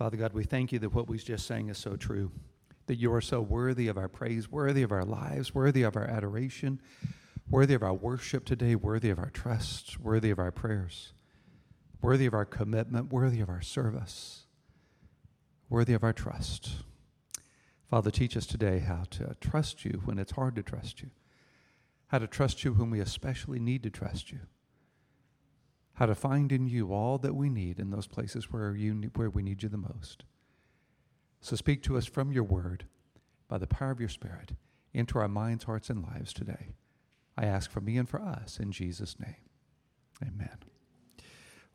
Father God, we thank you that what we just sang is so true, that you are so worthy of our praise, worthy of our lives, worthy of our adoration, worthy of our worship today, worthy of our trust, worthy of our prayers, worthy of our commitment, worthy of our service, worthy of our trust. Father, teach us today how to trust you when it's hard to trust you, how to trust you when we especially need to trust you how to find in you all that we need in those places where, you, where we need you the most. So speak to us from your word by the power of your Spirit into our minds, hearts, and lives today. I ask for me and for us in Jesus' name. Amen.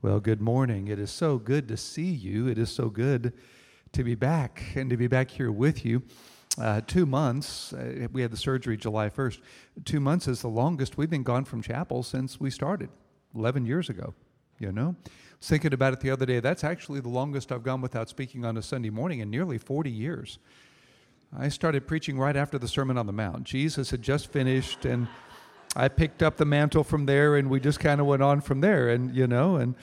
Well, good morning. It is so good to see you. It is so good to be back and to be back here with you. Uh, two months, uh, we had the surgery July 1st. Two months is the longest we've been gone from chapel since we started. 11 years ago, you know? Was thinking about it the other day. That's actually the longest I've gone without speaking on a Sunday morning in nearly 40 years. I started preaching right after the Sermon on the Mount. Jesus had just finished, and I picked up the mantle from there, and we just kind of went on from there, and, you know, and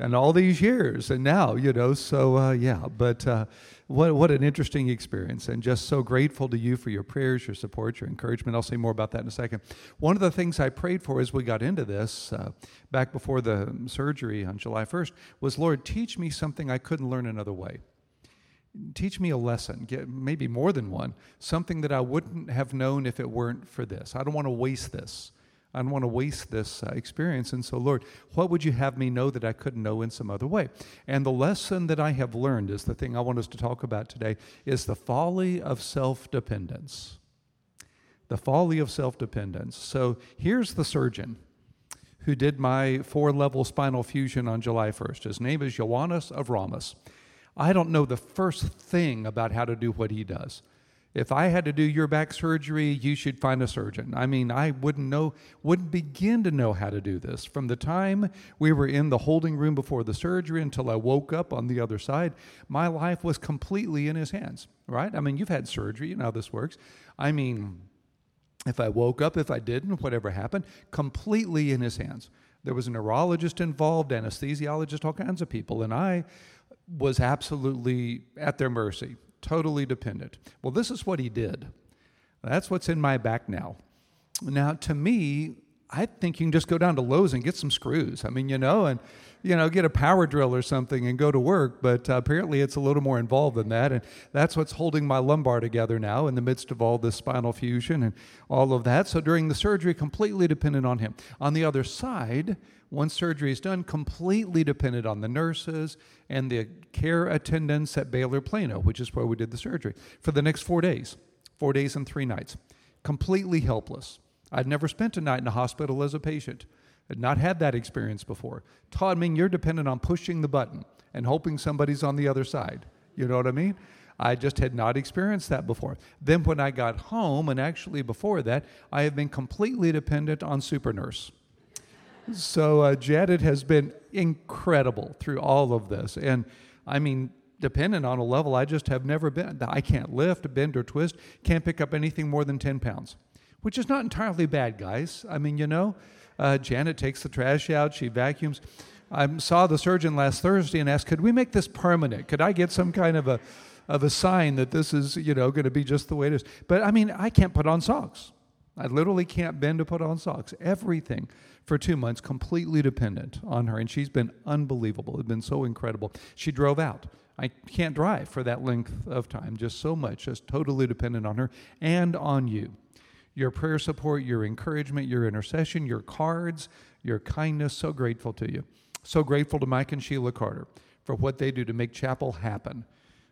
and all these years and now you know so uh, yeah but uh, what, what an interesting experience and just so grateful to you for your prayers your support your encouragement. I'll say more about that in a second. One of the things i prayed for as we got into this uh, back before the surgery on july 1st was lord teach me something i couldn't learn another way. Teach me a lesson get maybe more than one something that i wouldn't have known if it weren't for this. I don't want to waste this I don't want to waste this uh, experience. And so, Lord, what would you have me know that I couldn't know in some other way? And the lesson that I have learned is the thing I want us to talk about today is the folly of self dependence. The folly of self dependence. So, here's the surgeon who did my four level spinal fusion on July 1st. His name is Ioannis Avramis. I don't know the first thing about how to do what he does. If I had to do your back surgery, you should find a surgeon. I mean, I wouldn't know, wouldn't begin to know how to do this. From the time we were in the holding room before the surgery until I woke up on the other side, my life was completely in his hands, right? I mean, you've had surgery, you know how this works. I mean, if I woke up, if I didn't, whatever happened, completely in his hands. There was a neurologist involved, anesthesiologist, all kinds of people, and I was absolutely at their mercy totally dependent. Well, this is what he did. That's what's in my back now. Now, to me, I think you can just go down to Lowe's and get some screws. I mean, you know, and you know, get a power drill or something and go to work. But uh, apparently, it's a little more involved than that, and that's what's holding my lumbar together now in the midst of all this spinal fusion and all of that. So during the surgery, completely dependent on him. On the other side, once surgery is done, completely dependent on the nurses and the care attendants at Baylor Plano, which is where we did the surgery, for the next four days, four days and three nights. Completely helpless. I'd never spent a night in a hospital as a patient. Had not had that experience before. Todd Ming, you're dependent on pushing the button and hoping somebody's on the other side. You know what I mean? I just had not experienced that before. Then, when I got home, and actually before that, I have been completely dependent on Super Nurse. So, uh, Janet has been incredible through all of this. And I mean, dependent on a level I just have never been. I can't lift, bend, or twist, can't pick up anything more than 10 pounds, which is not entirely bad, guys. I mean, you know, uh, Janet takes the trash out, she vacuums. I saw the surgeon last Thursday and asked, "Could we make this permanent? Could I get some kind of a of a sign that this is, you know, going to be just the way it is?" But I mean, I can't put on socks. I literally can't bend to put on socks. Everything for two months, completely dependent on her, and she's been unbelievable. It's been so incredible. She drove out. I can't drive for that length of time, just so much, just totally dependent on her and on you your prayer support, your encouragement, your intercession, your cards, your kindness. So grateful to you. So grateful to Mike and Sheila Carter for what they do to make chapel happen.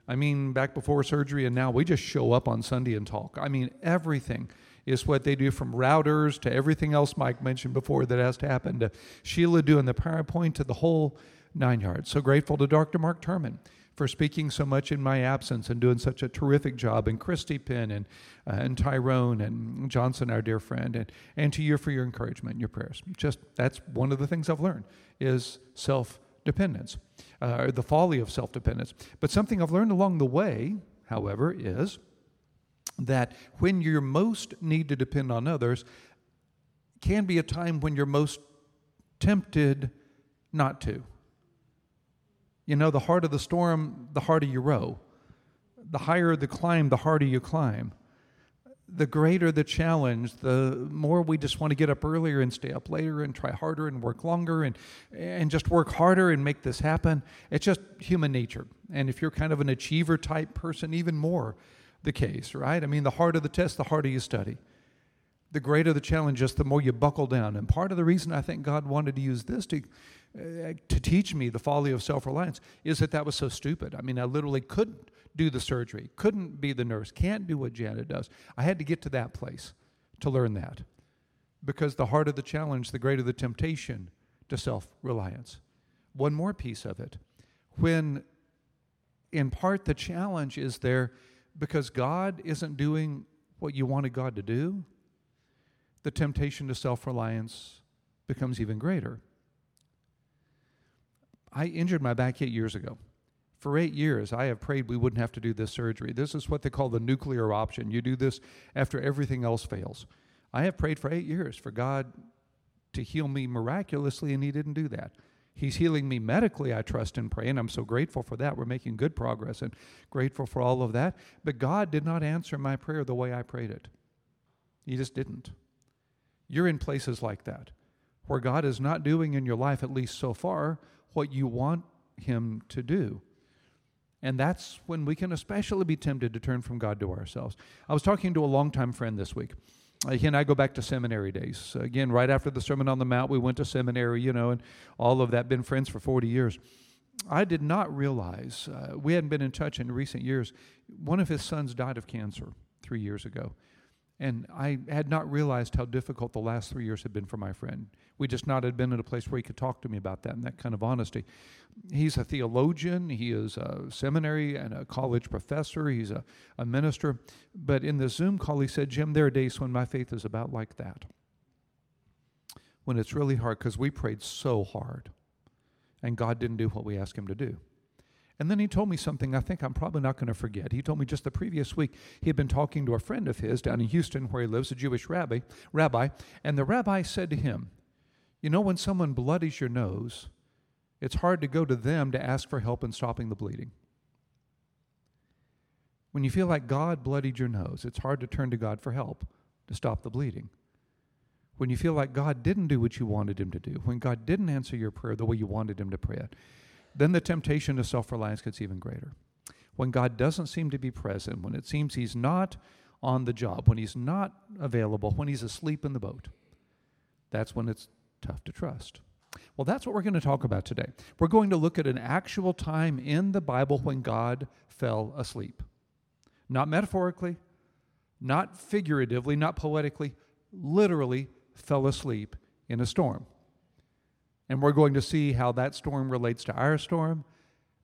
I mean, back before surgery and now, we just show up on Sunday and talk. I mean, everything is what they do from routers to everything else Mike mentioned before that has to happen to Sheila doing the PowerPoint to the whole nine yards. So grateful to Dr. Mark Turman for speaking so much in my absence and doing such a terrific job, and Christy Penn and, uh, and Tyrone and Johnson, our dear friend, and, and to you for your encouragement and your prayers. Just that's one of the things I've learned is self dependence, uh, the folly of self dependence. But something I've learned along the way, however, is that when you're most need to depend on others, can be a time when you're most tempted not to. You know, the harder the storm, the harder you row. The higher the climb, the harder you climb. The greater the challenge, the more we just want to get up earlier and stay up later and try harder and work longer and, and just work harder and make this happen. It's just human nature. And if you're kind of an achiever type person, even more the case, right? I mean, the harder the test, the harder you study. The greater the challenge, just the more you buckle down. And part of the reason I think God wanted to use this to uh, to teach me the folly of self reliance is that that was so stupid. I mean, I literally couldn't do the surgery, couldn't be the nurse, can't do what Janet does. I had to get to that place to learn that. Because the harder the challenge, the greater the temptation to self reliance. One more piece of it. When in part the challenge is there because God isn't doing what you wanted God to do, the temptation to self reliance becomes even greater. I injured my back eight years ago. For eight years, I have prayed we wouldn't have to do this surgery. This is what they call the nuclear option. You do this after everything else fails. I have prayed for eight years for God to heal me miraculously, and He didn't do that. He's healing me medically, I trust and pray, and I'm so grateful for that. We're making good progress and grateful for all of that. But God did not answer my prayer the way I prayed it. He just didn't. You're in places like that where God is not doing in your life, at least so far, what you want Him to do. And that's when we can especially be tempted to turn from God to ourselves. I was talking to a longtime friend this week. Uh, he and I go back to seminary days. Again, right after the Sermon on the Mount, we went to seminary, you know, and all of that. Been friends for 40 years. I did not realize, uh, we hadn't been in touch in recent years. One of his sons died of cancer three years ago. And I had not realized how difficult the last three years had been for my friend. We just not had been in a place where he could talk to me about that and that kind of honesty. He's a theologian, he is a seminary and a college professor, he's a, a minister. But in the Zoom call, he said, Jim, there are days when my faith is about like that. When it's really hard, because we prayed so hard and God didn't do what we asked him to do. And then he told me something I think I'm probably not going to forget. He told me just the previous week he had been talking to a friend of his down in Houston where he lives, a Jewish rabbi, rabbi, and the rabbi said to him, "You know when someone bloodies your nose, it's hard to go to them to ask for help in stopping the bleeding. When you feel like God bloodied your nose, it's hard to turn to God for help to stop the bleeding. When you feel like God didn't do what you wanted him to do, when God didn't answer your prayer the way you wanted him to pray it, then the temptation to self reliance gets even greater. When God doesn't seem to be present, when it seems He's not on the job, when He's not available, when He's asleep in the boat, that's when it's tough to trust. Well, that's what we're going to talk about today. We're going to look at an actual time in the Bible when God fell asleep. Not metaphorically, not figuratively, not poetically, literally fell asleep in a storm. And we're going to see how that storm relates to our storm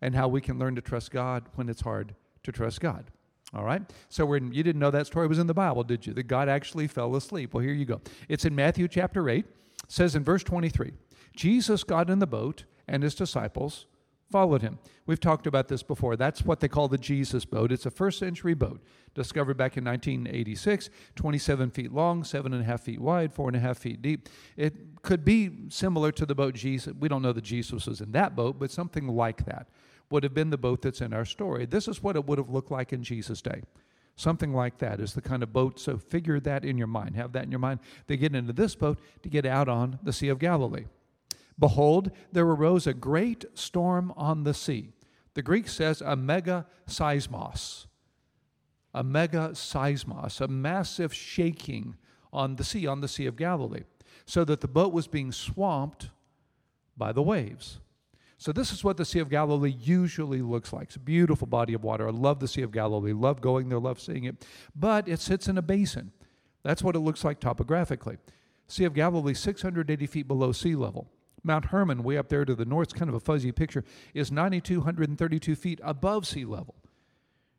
and how we can learn to trust God when it's hard to trust God. All right? So we're, you didn't know that story was in the Bible, did you? That God actually fell asleep. Well, here you go. It's in Matthew chapter 8. Says in verse 23 Jesus got in the boat, and his disciples followed him. We've talked about this before. That's what they call the Jesus boat. It's a first century boat discovered back in 1986, 27 feet long, 7.5 feet wide, 4.5 feet deep. It could be similar to the boat Jesus. We don't know that Jesus was in that boat, but something like that would have been the boat that's in our story. This is what it would have looked like in Jesus' day. Something like that is the kind of boat. So figure that in your mind. Have that in your mind. They get into this boat to get out on the Sea of Galilee. Behold, there arose a great storm on the sea. The Greek says a mega seismos. A mega seismos, a massive shaking on the sea, on the Sea of Galilee, so that the boat was being swamped by the waves. So, this is what the Sea of Galilee usually looks like. It's a beautiful body of water. I love the Sea of Galilee, love going there, love seeing it. But it sits in a basin. That's what it looks like topographically. Sea of Galilee, 680 feet below sea level. Mount Hermon, way up there to the north, it's kind of a fuzzy picture, is 9,232 feet above sea level.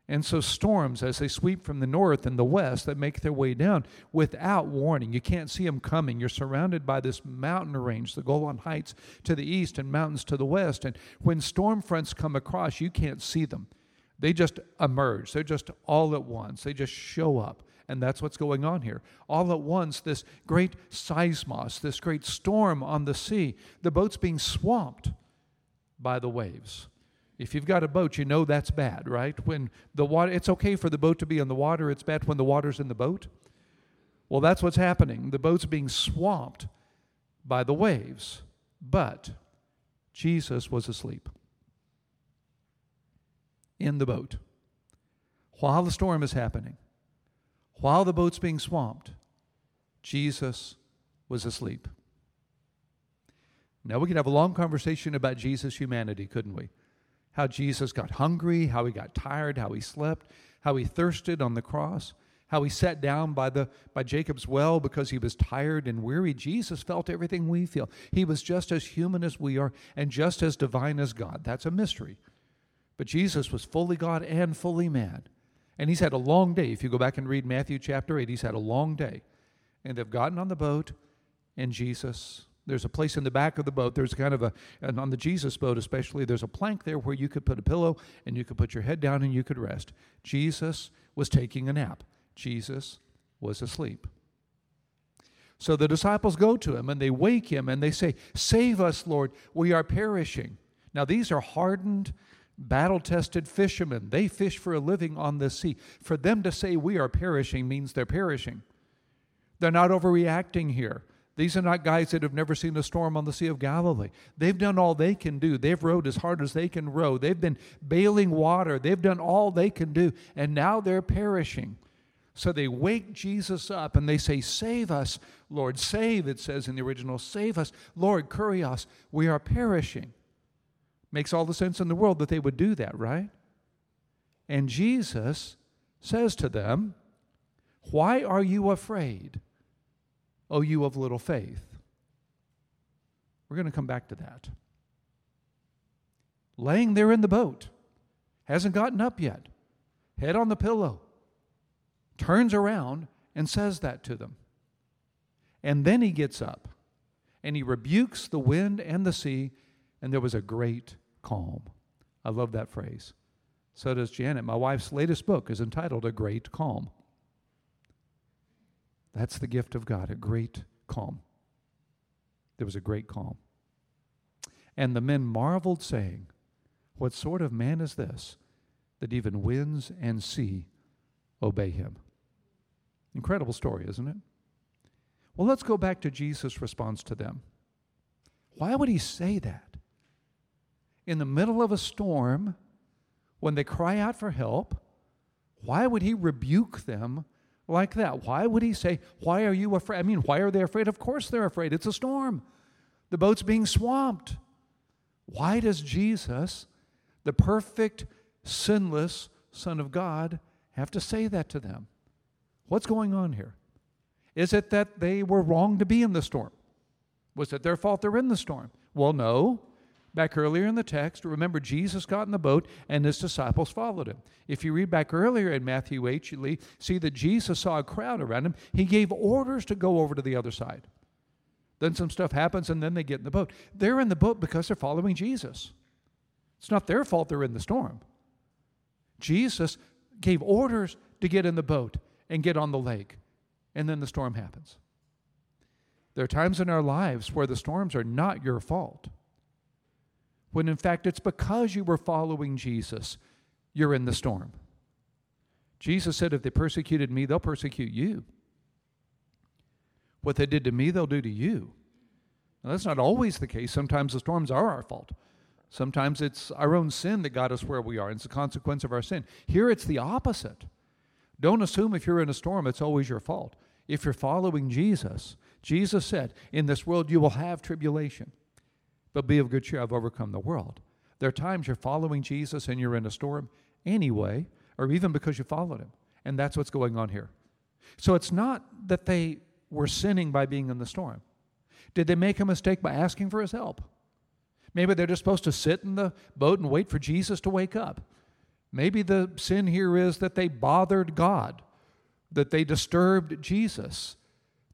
And so, storms, as they sweep from the north and the west, that make their way down without warning. You can't see them coming. You're surrounded by this mountain range, the Golan Heights to the east and mountains to the west. And when storm fronts come across, you can't see them. They just emerge, they're just all at once, they just show up. And that's what's going on here. All at once, this great seismos, this great storm on the sea, the boat's being swamped by the waves. If you've got a boat, you know that's bad, right? When the water, it's okay for the boat to be in the water, it's bad when the water's in the boat. Well, that's what's happening. The boat's being swamped by the waves, but Jesus was asleep in the boat while the storm is happening, while the boat's being swamped. Jesus was asleep. Now, we could have a long conversation about Jesus' humanity, couldn't we? How Jesus got hungry, how he got tired, how he slept, how he thirsted on the cross, how he sat down by, the, by Jacob's well because he was tired and weary. Jesus felt everything we feel. He was just as human as we are and just as divine as God. That's a mystery. But Jesus was fully God and fully man. And he's had a long day. If you go back and read Matthew chapter 8, he's had a long day. And they've gotten on the boat, and Jesus, there's a place in the back of the boat. There's kind of a, and on the Jesus boat especially, there's a plank there where you could put a pillow and you could put your head down and you could rest. Jesus was taking a nap. Jesus was asleep. So the disciples go to him and they wake him and they say, Save us, Lord, we are perishing. Now, these are hardened, battle tested fishermen. They fish for a living on the sea. For them to say we are perishing means they're perishing. They're not overreacting here. These are not guys that have never seen a storm on the Sea of Galilee. They've done all they can do. They've rowed as hard as they can row. They've been bailing water. They've done all they can do. And now they're perishing. So they wake Jesus up and they say, Save us, Lord. Save, it says in the original. Save us, Lord, kurios. We are perishing. Makes all the sense in the world that they would do that, right? And Jesus says to them, Why are you afraid, O you of little faith? We're going to come back to that. Laying there in the boat, hasn't gotten up yet, head on the pillow, turns around and says that to them. And then he gets up and he rebukes the wind and the sea, and there was a great calm. I love that phrase. So does Janet. My wife's latest book is entitled A Great Calm. That's the gift of God, a great calm. There was a great calm. And the men marveled, saying, What sort of man is this that even winds and sea obey him? Incredible story, isn't it? Well, let's go back to Jesus' response to them. Why would he say that? In the middle of a storm, when they cry out for help, why would he rebuke them like that? Why would he say, Why are you afraid? I mean, why are they afraid? Of course they're afraid. It's a storm, the boat's being swamped. Why does Jesus, the perfect, sinless Son of God, have to say that to them? What's going on here? Is it that they were wrong to be in the storm? Was it their fault they're in the storm? Well, no. Back earlier in the text, remember Jesus got in the boat and his disciples followed him. If you read back earlier in Matthew 8, you see that Jesus saw a crowd around him. He gave orders to go over to the other side. Then some stuff happens and then they get in the boat. They're in the boat because they're following Jesus. It's not their fault they're in the storm. Jesus gave orders to get in the boat and get on the lake, and then the storm happens. There are times in our lives where the storms are not your fault, when in fact it's because you were following Jesus, you're in the storm. Jesus said, If they persecuted me, they'll persecute you. What they did to me, they'll do to you. Now, that's not always the case. Sometimes the storms are our fault. Sometimes it's our own sin that got us where we are. and It's a consequence of our sin. Here it's the opposite. Don't assume if you're in a storm, it's always your fault. If you're following Jesus, Jesus said, In this world you will have tribulation, but be of good cheer, I've overcome the world. There are times you're following Jesus and you're in a storm anyway, or even because you followed him. And that's what's going on here. So it's not that they were sinning by being in the storm. Did they make a mistake by asking for his help? Maybe they're just supposed to sit in the boat and wait for Jesus to wake up. Maybe the sin here is that they bothered God, that they disturbed Jesus,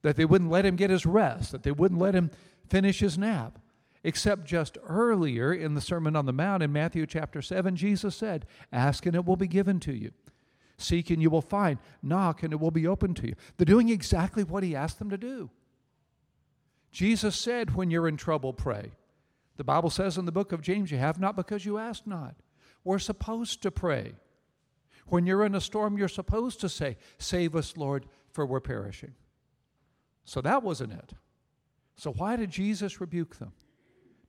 that they wouldn't let him get his rest, that they wouldn't let him finish his nap. Except just earlier in the Sermon on the Mount in Matthew chapter 7, Jesus said, Ask and it will be given to you. Seek and you will find. Knock and it will be opened to you. They're doing exactly what he asked them to do. Jesus said, When you're in trouble, pray. The Bible says in the book of James, You have not because you ask not. We're supposed to pray. When you're in a storm, you're supposed to say, Save us, Lord, for we're perishing. So that wasn't it. So why did Jesus rebuke them?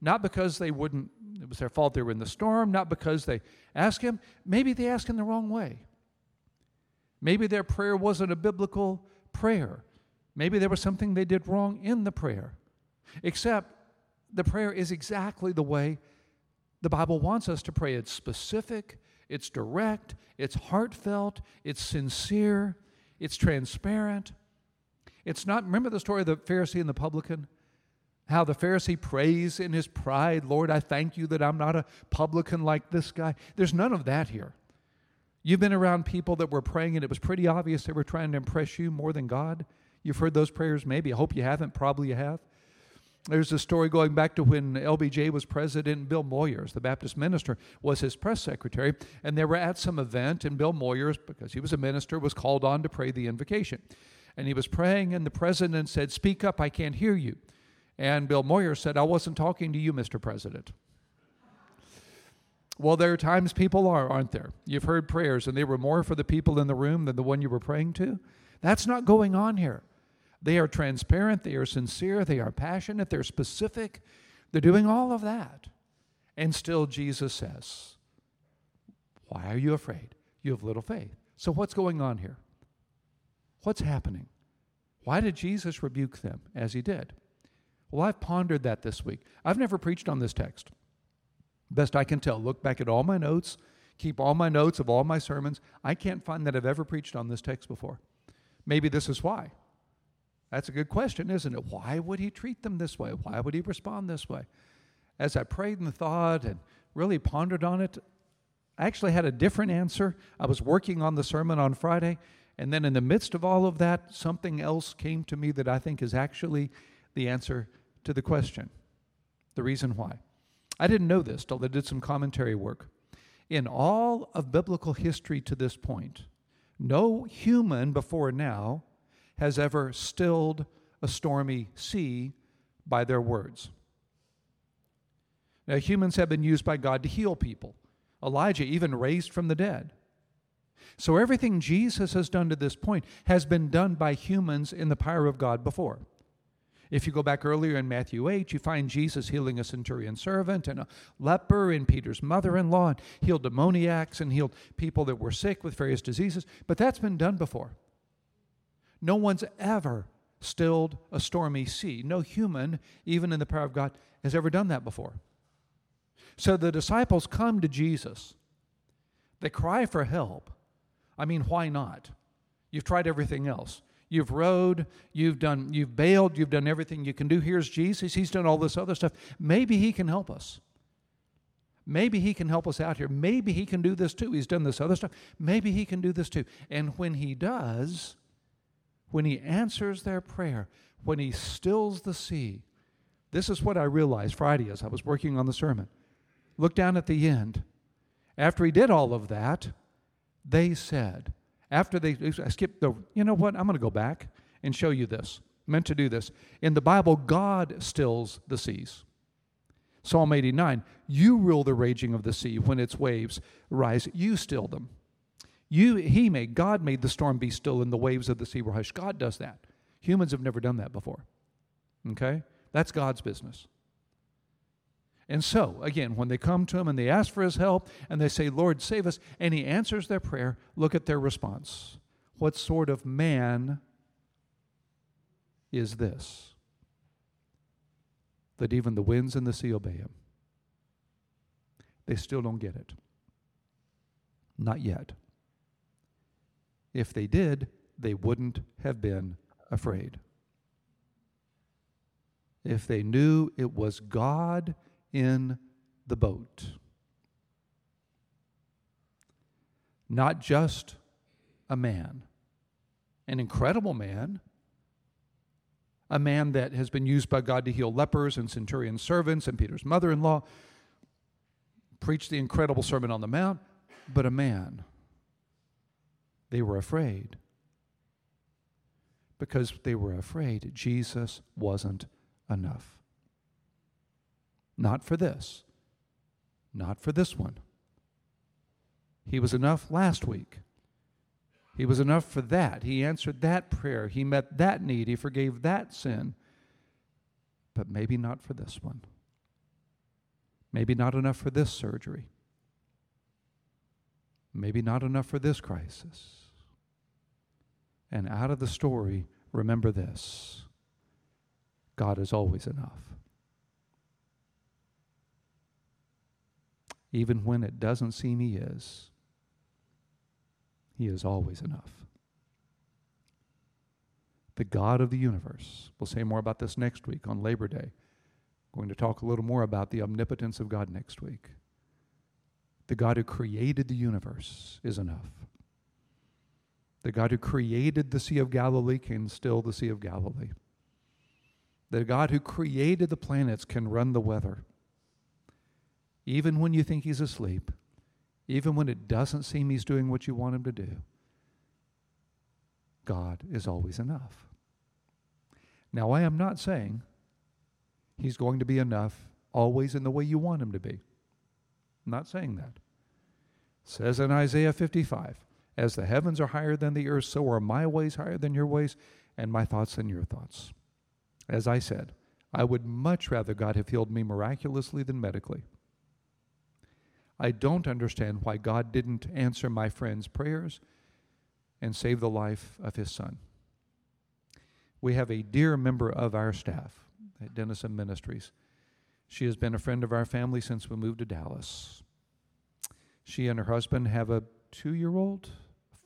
Not because they wouldn't, it was their fault they were in the storm, not because they asked him. Maybe they asked him the wrong way. Maybe their prayer wasn't a biblical prayer. Maybe there was something they did wrong in the prayer. Except the prayer is exactly the way the Bible wants us to pray. It's specific, it's direct, it's heartfelt, it's sincere, it's transparent. It's not, remember the story of the Pharisee and the publican? How the Pharisee prays in his pride, Lord, I thank you that I'm not a publican like this guy. There's none of that here. You've been around people that were praying and it was pretty obvious they were trying to impress you more than God. You've heard those prayers maybe. I hope you haven't. Probably you have. There's a story going back to when LBJ was president. Bill Moyers, the Baptist minister, was his press secretary. And they were at some event, and Bill Moyers, because he was a minister, was called on to pray the invocation. And he was praying, and the president said, Speak up, I can't hear you. And Bill Moyers said, I wasn't talking to you, Mr. President. Well, there are times people are, aren't there? You've heard prayers, and they were more for the people in the room than the one you were praying to. That's not going on here. They are transparent, they are sincere, they are passionate, they're specific. They're doing all of that. And still, Jesus says, Why are you afraid? You have little faith. So, what's going on here? What's happening? Why did Jesus rebuke them as he did? Well, I've pondered that this week. I've never preached on this text. Best I can tell, look back at all my notes, keep all my notes of all my sermons. I can't find that I've ever preached on this text before. Maybe this is why. That's a good question, isn't it? Why would he treat them this way? Why would he respond this way? As I prayed and thought and really pondered on it, I actually had a different answer. I was working on the sermon on Friday, and then in the midst of all of that, something else came to me that I think is actually the answer to the question, the reason why. I didn't know this till I did some commentary work. In all of biblical history to this point, no human before now has ever stilled a stormy sea by their words. Now, humans have been used by God to heal people. Elijah even raised from the dead. So, everything Jesus has done to this point has been done by humans in the power of God before. If you go back earlier in Matthew 8, you find Jesus healing a centurion servant and a leper and Peter's mother in law, and healed demoniacs and healed people that were sick with various diseases. But that's been done before. No one's ever stilled a stormy sea. No human, even in the power of God, has ever done that before. So the disciples come to Jesus. They cry for help. I mean, why not? You've tried everything else. You've rowed, you've done, you've bailed, you've done everything you can do. Here's Jesus. He's done all this other stuff. Maybe he can help us. Maybe he can help us out here. Maybe he can do this too. He's done this other stuff. Maybe he can do this too. And when he does, when he answers their prayer, when he stills the sea. This is what I realized Friday as I was working on the sermon. Look down at the end. After he did all of that, they said, after they I skipped the, you know what? I'm going to go back and show you this. Meant to do this. In the Bible, God stills the seas. Psalm 89, you rule the raging of the sea when its waves rise, you still them. You, he made, God made the storm be still and the waves of the sea were hushed. God does that. Humans have never done that before. Okay? That's God's business. And so, again, when they come to him and they ask for his help and they say, Lord, save us, and he answers their prayer, look at their response. What sort of man is this? That even the winds and the sea obey him. They still don't get it. Not yet. If they did, they wouldn't have been afraid. If they knew it was God in the boat, not just a man, an incredible man, a man that has been used by God to heal lepers and centurion servants and Peter's mother in law, preached the incredible Sermon on the Mount, but a man they were afraid. Because they were afraid Jesus wasn't enough. Not for this. Not for this one. He was enough last week. He was enough for that. He answered that prayer. He met that need. He forgave that sin. But maybe not for this one. Maybe not enough for this surgery. Maybe not enough for this crisis. And out of the story, remember this God is always enough. Even when it doesn't seem He is, He is always enough. The God of the universe. We'll say more about this next week on Labor Day. Going to talk a little more about the omnipotence of God next week. The God who created the universe is enough. The God who created the Sea of Galilee can still the Sea of Galilee. The God who created the planets can run the weather. Even when you think he's asleep, even when it doesn't seem he's doing what you want him to do, God is always enough. Now, I am not saying he's going to be enough always in the way you want him to be. I'm not saying that. It says in Isaiah 55, as the heavens are higher than the earth, so are my ways higher than your ways, and my thoughts than your thoughts. As I said, I would much rather God have healed me miraculously than medically. I don't understand why God didn't answer my friend's prayers and save the life of his son. We have a dear member of our staff at Denison Ministries. She has been a friend of our family since we moved to Dallas. She and her husband have a two year old,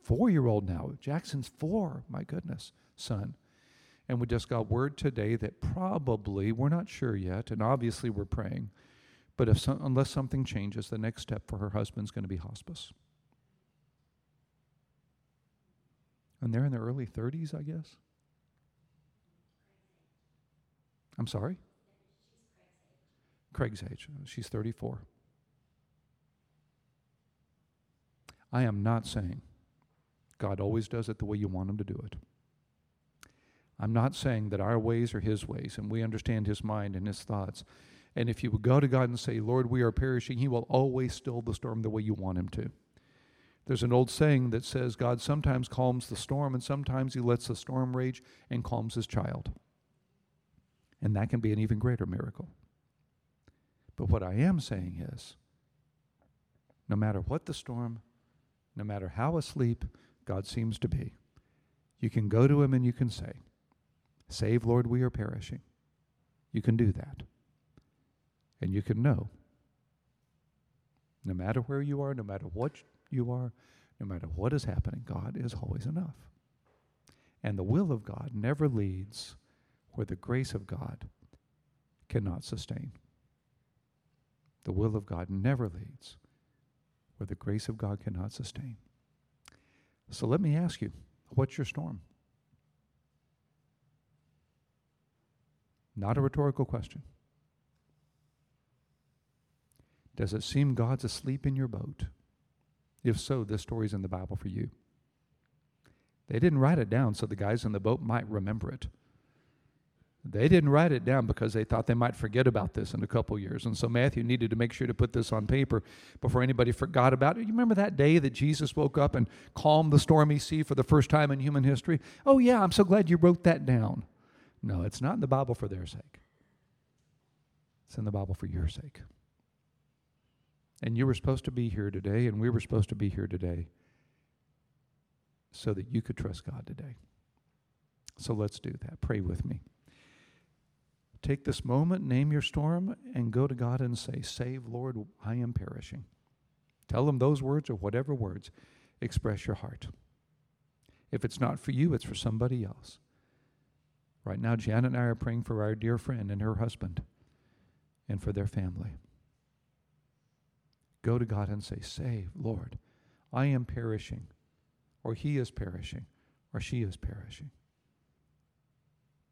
four year old now. Jackson's four, my goodness, son. And we just got word today that probably, we're not sure yet, and obviously we're praying, but if some, unless something changes, the next step for her husband's going to be hospice. And they're in their early 30s, I guess. I'm sorry? Craig's age. She's 34. I am not saying God always does it the way you want Him to do it. I'm not saying that our ways are His ways and we understand His mind and His thoughts. And if you would go to God and say, Lord, we are perishing, He will always still the storm the way you want Him to. There's an old saying that says God sometimes calms the storm and sometimes He lets the storm rage and calms His child. And that can be an even greater miracle. But what I am saying is no matter what the storm, no matter how asleep God seems to be, you can go to Him and you can say, Save, Lord, we are perishing. You can do that. And you can know, no matter where you are, no matter what you are, no matter what is happening, God is always enough. And the will of God never leads where the grace of God cannot sustain. The will of God never leads where the grace of God cannot sustain. So let me ask you, what's your storm? Not a rhetorical question. Does it seem God's asleep in your boat? If so, this story's in the Bible for you. They didn't write it down so the guys in the boat might remember it. They didn't write it down because they thought they might forget about this in a couple years. And so Matthew needed to make sure to put this on paper before anybody forgot about it. You remember that day that Jesus woke up and calmed the stormy sea for the first time in human history? Oh, yeah, I'm so glad you wrote that down. No, it's not in the Bible for their sake, it's in the Bible for your sake. And you were supposed to be here today, and we were supposed to be here today so that you could trust God today. So let's do that. Pray with me. Take this moment, name your storm, and go to God and say, Save, Lord, I am perishing. Tell him those words or whatever words express your heart. If it's not for you, it's for somebody else. Right now, Janet and I are praying for our dear friend and her husband and for their family. Go to God and say, Save, Lord, I am perishing, or he is perishing, or she is perishing.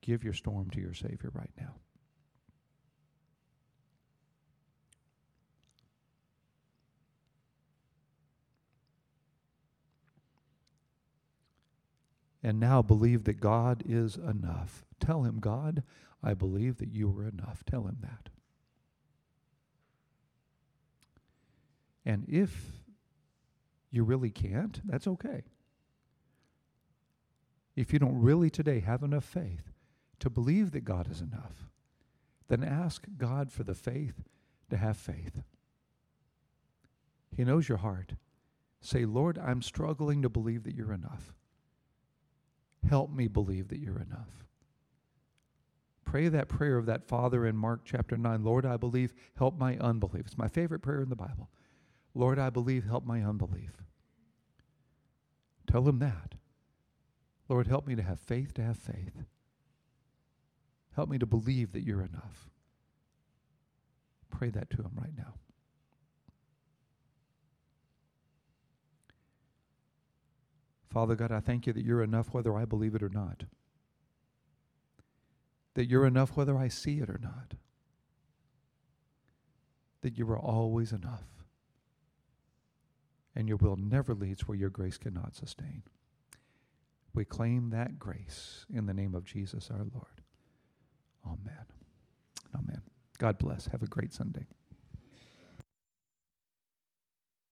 Give your storm to your Savior right now. And now believe that God is enough. Tell him, God, I believe that you are enough. Tell him that. And if you really can't, that's okay. If you don't really today have enough faith to believe that God is enough, then ask God for the faith to have faith. He knows your heart. Say, Lord, I'm struggling to believe that you're enough. Help me believe that you're enough. Pray that prayer of that father in Mark chapter 9 Lord, I believe, help my unbelief. It's my favorite prayer in the Bible. Lord, I believe, help my unbelief. Tell him that. Lord, help me to have faith to have faith. Help me to believe that you're enough. Pray that to him right now. Father God, I thank you that you're enough whether I believe it or not. That you're enough whether I see it or not. That you are always enough. And your will never leads where your grace cannot sustain. We claim that grace in the name of Jesus our Lord. Amen. Amen. God bless. Have a great Sunday.